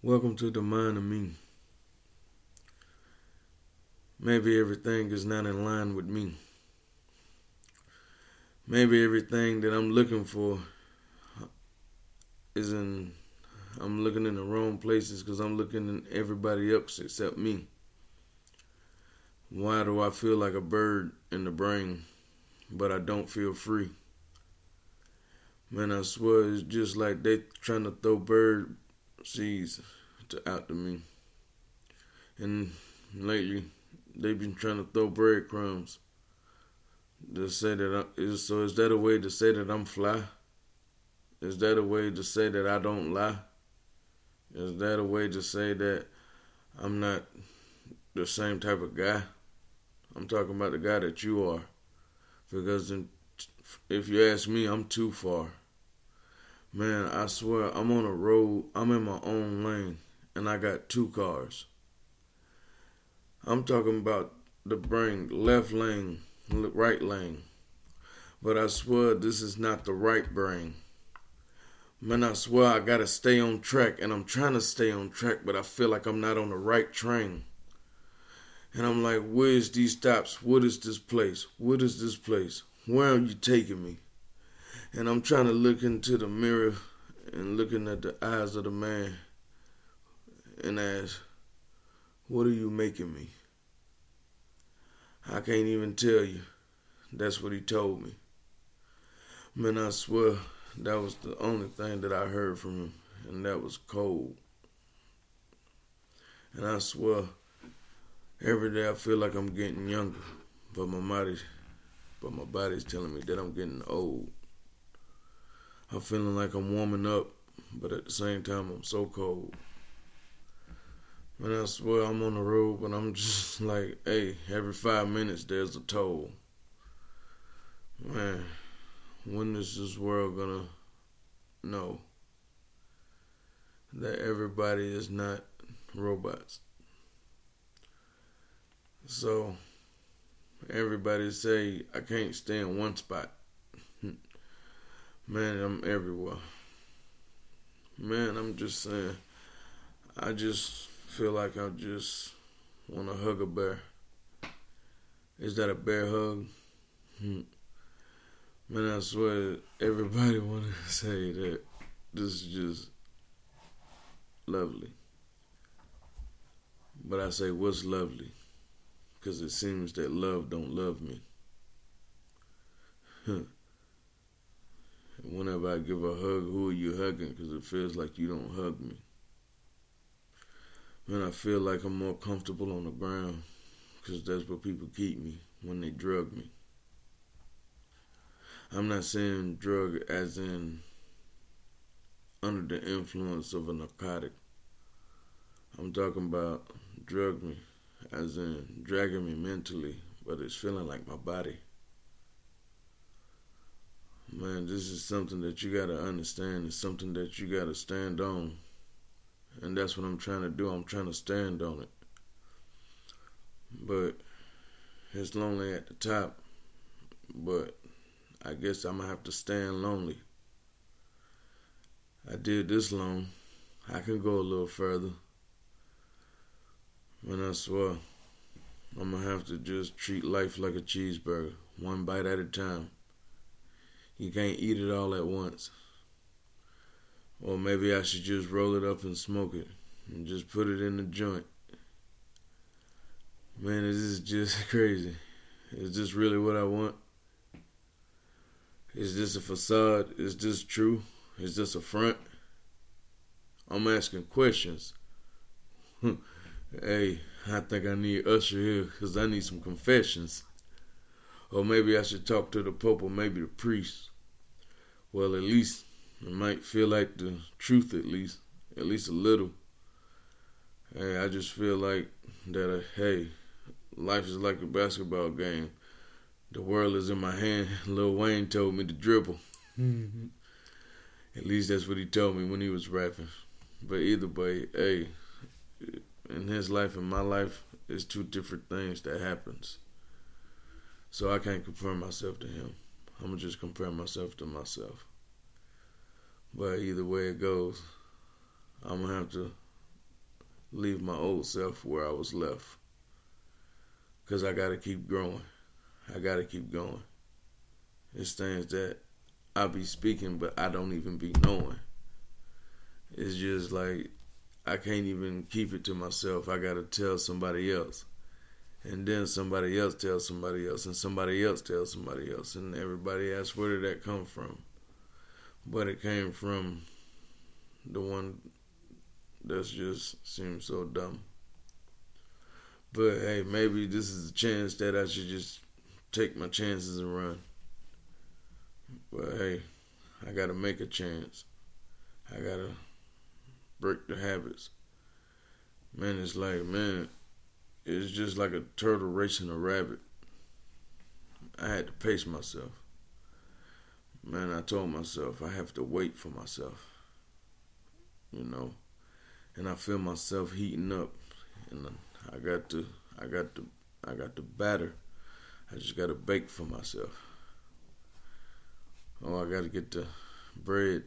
Welcome to the mind of me. Maybe everything is not in line with me. Maybe everything that I'm looking for is in, I'm looking in the wrong places because I'm looking in everybody else except me. Why do I feel like a bird in the brain, but I don't feel free? Man, I swear it's just like they trying to throw bird seeds to out to me. And lately, they've been trying to throw breadcrumbs to say that I, is so. Is that a way to say that I'm fly? Is that a way to say that I don't lie? Is that a way to say that I'm not the same type of guy? I'm talking about the guy that you are. Because in, if you ask me, I'm too far. Man, I swear, I'm on a road, I'm in my own lane, and I got two cars. I'm talking about the brain, left lane, right lane. But I swear, this is not the right brain. Man, I swear I gotta stay on track, and I'm trying to stay on track, but I feel like I'm not on the right train. And I'm like, where's these stops? What is this place? What is this place? Where are you taking me? And I'm trying to look into the mirror and looking at the eyes of the man and ask, What are you making me? I can't even tell you. That's what he told me. Man, I swear that was the only thing that I heard from him, and that was cold. And I swear, every day I feel like I'm getting younger, but my body's, but my body's telling me that I'm getting old. I'm feeling like I'm warming up, but at the same time I'm so cold. Man, I swear I'm on the road, but I'm just like, hey, every five minutes there's a toll. Man, when is this world gonna know that everybody is not robots? So, everybody say, I can't stay in one spot. Man, I'm everywhere. Man, I'm just saying. I just feel like I just want to hug a bear. Is that a bear hug? Hmm. Man, I swear, everybody want to say that this is just lovely. But I say, what's lovely? Because it seems that love don't love me. And whenever I give a hug, who are you hugging? Because it feels like you don't hug me. Man, I feel like I'm more comfortable on the ground because that's where people keep me when they drug me. I'm not saying drug as in under the influence of a narcotic. I'm talking about drug me as in dragging me mentally, but it's feeling like my body. Man, this is something that you gotta understand. It's something that you gotta stand on. And that's what I'm trying to do. I'm trying to stand on it. But it's lonely at the top. But I guess I'm gonna have to stand lonely. I did this long. I can go a little further. And I swear, I'm gonna have to just treat life like a cheeseburger, one bite at a time. You can't eat it all at once. Or maybe I should just roll it up and smoke it and just put it in the joint. Man, this is just crazy. Is this really what I want? Is this a facade? Is this true? Is this a front? I'm asking questions. hey, I think I need Usher here because I need some confessions. Or maybe I should talk to the Pope or maybe the priest. Well, at least it might feel like the truth, at least, at least a little. Hey, I just feel like that, uh, hey, life is like a basketball game. The world is in my hand. Lil Wayne told me to dribble. at least that's what he told me when he was rapping. But either way, hey, in his life and my life, it's two different things that happens. So I can't compare myself to him. I'm gonna just compare myself to myself. But either way it goes, I'm gonna have to leave my old self where I was left. Because I got to keep growing. I got to keep going. It's things that I be speaking, but I don't even be knowing. It's just like I can't even keep it to myself. I got to tell somebody else. And then somebody else tells somebody else, and somebody else tells somebody else, and everybody asks, where did that come from? But it came from the one that just seems so dumb. But hey, maybe this is a chance that I should just take my chances and run. But hey, I gotta make a chance. I gotta break the habits. Man, it's like, man, it's just like a turtle racing a rabbit. I had to pace myself. Man, I told myself I have to wait for myself. You know, and I feel myself heating up, and I got to, I got to, I got to batter. I just got to bake for myself. Oh, I got to get the bread,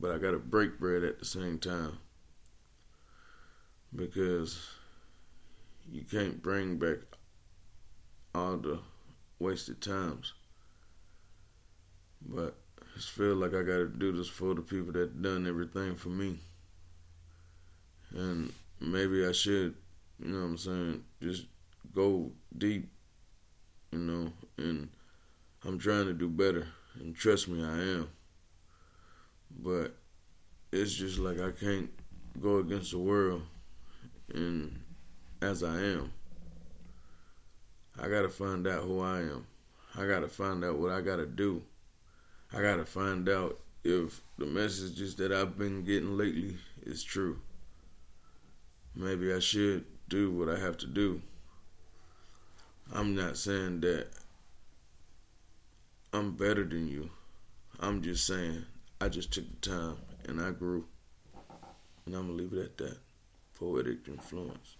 but I got to break bread at the same time because you can't bring back all the wasted times. But I just feel like I got to do this for the people that done everything for me. And maybe I should, you know what I'm saying, just go deep, you know, and I'm trying to do better. And trust me, I am. But it's just like I can't go against the world and as I am. I gotta find out who I am. I gotta find out what I gotta do. I gotta find out if the messages that I've been getting lately is true. Maybe I should do what I have to do. I'm not saying that I'm better than you. I'm just saying I just took the time and I grew. And I'm to leave it at that. Poetic influence.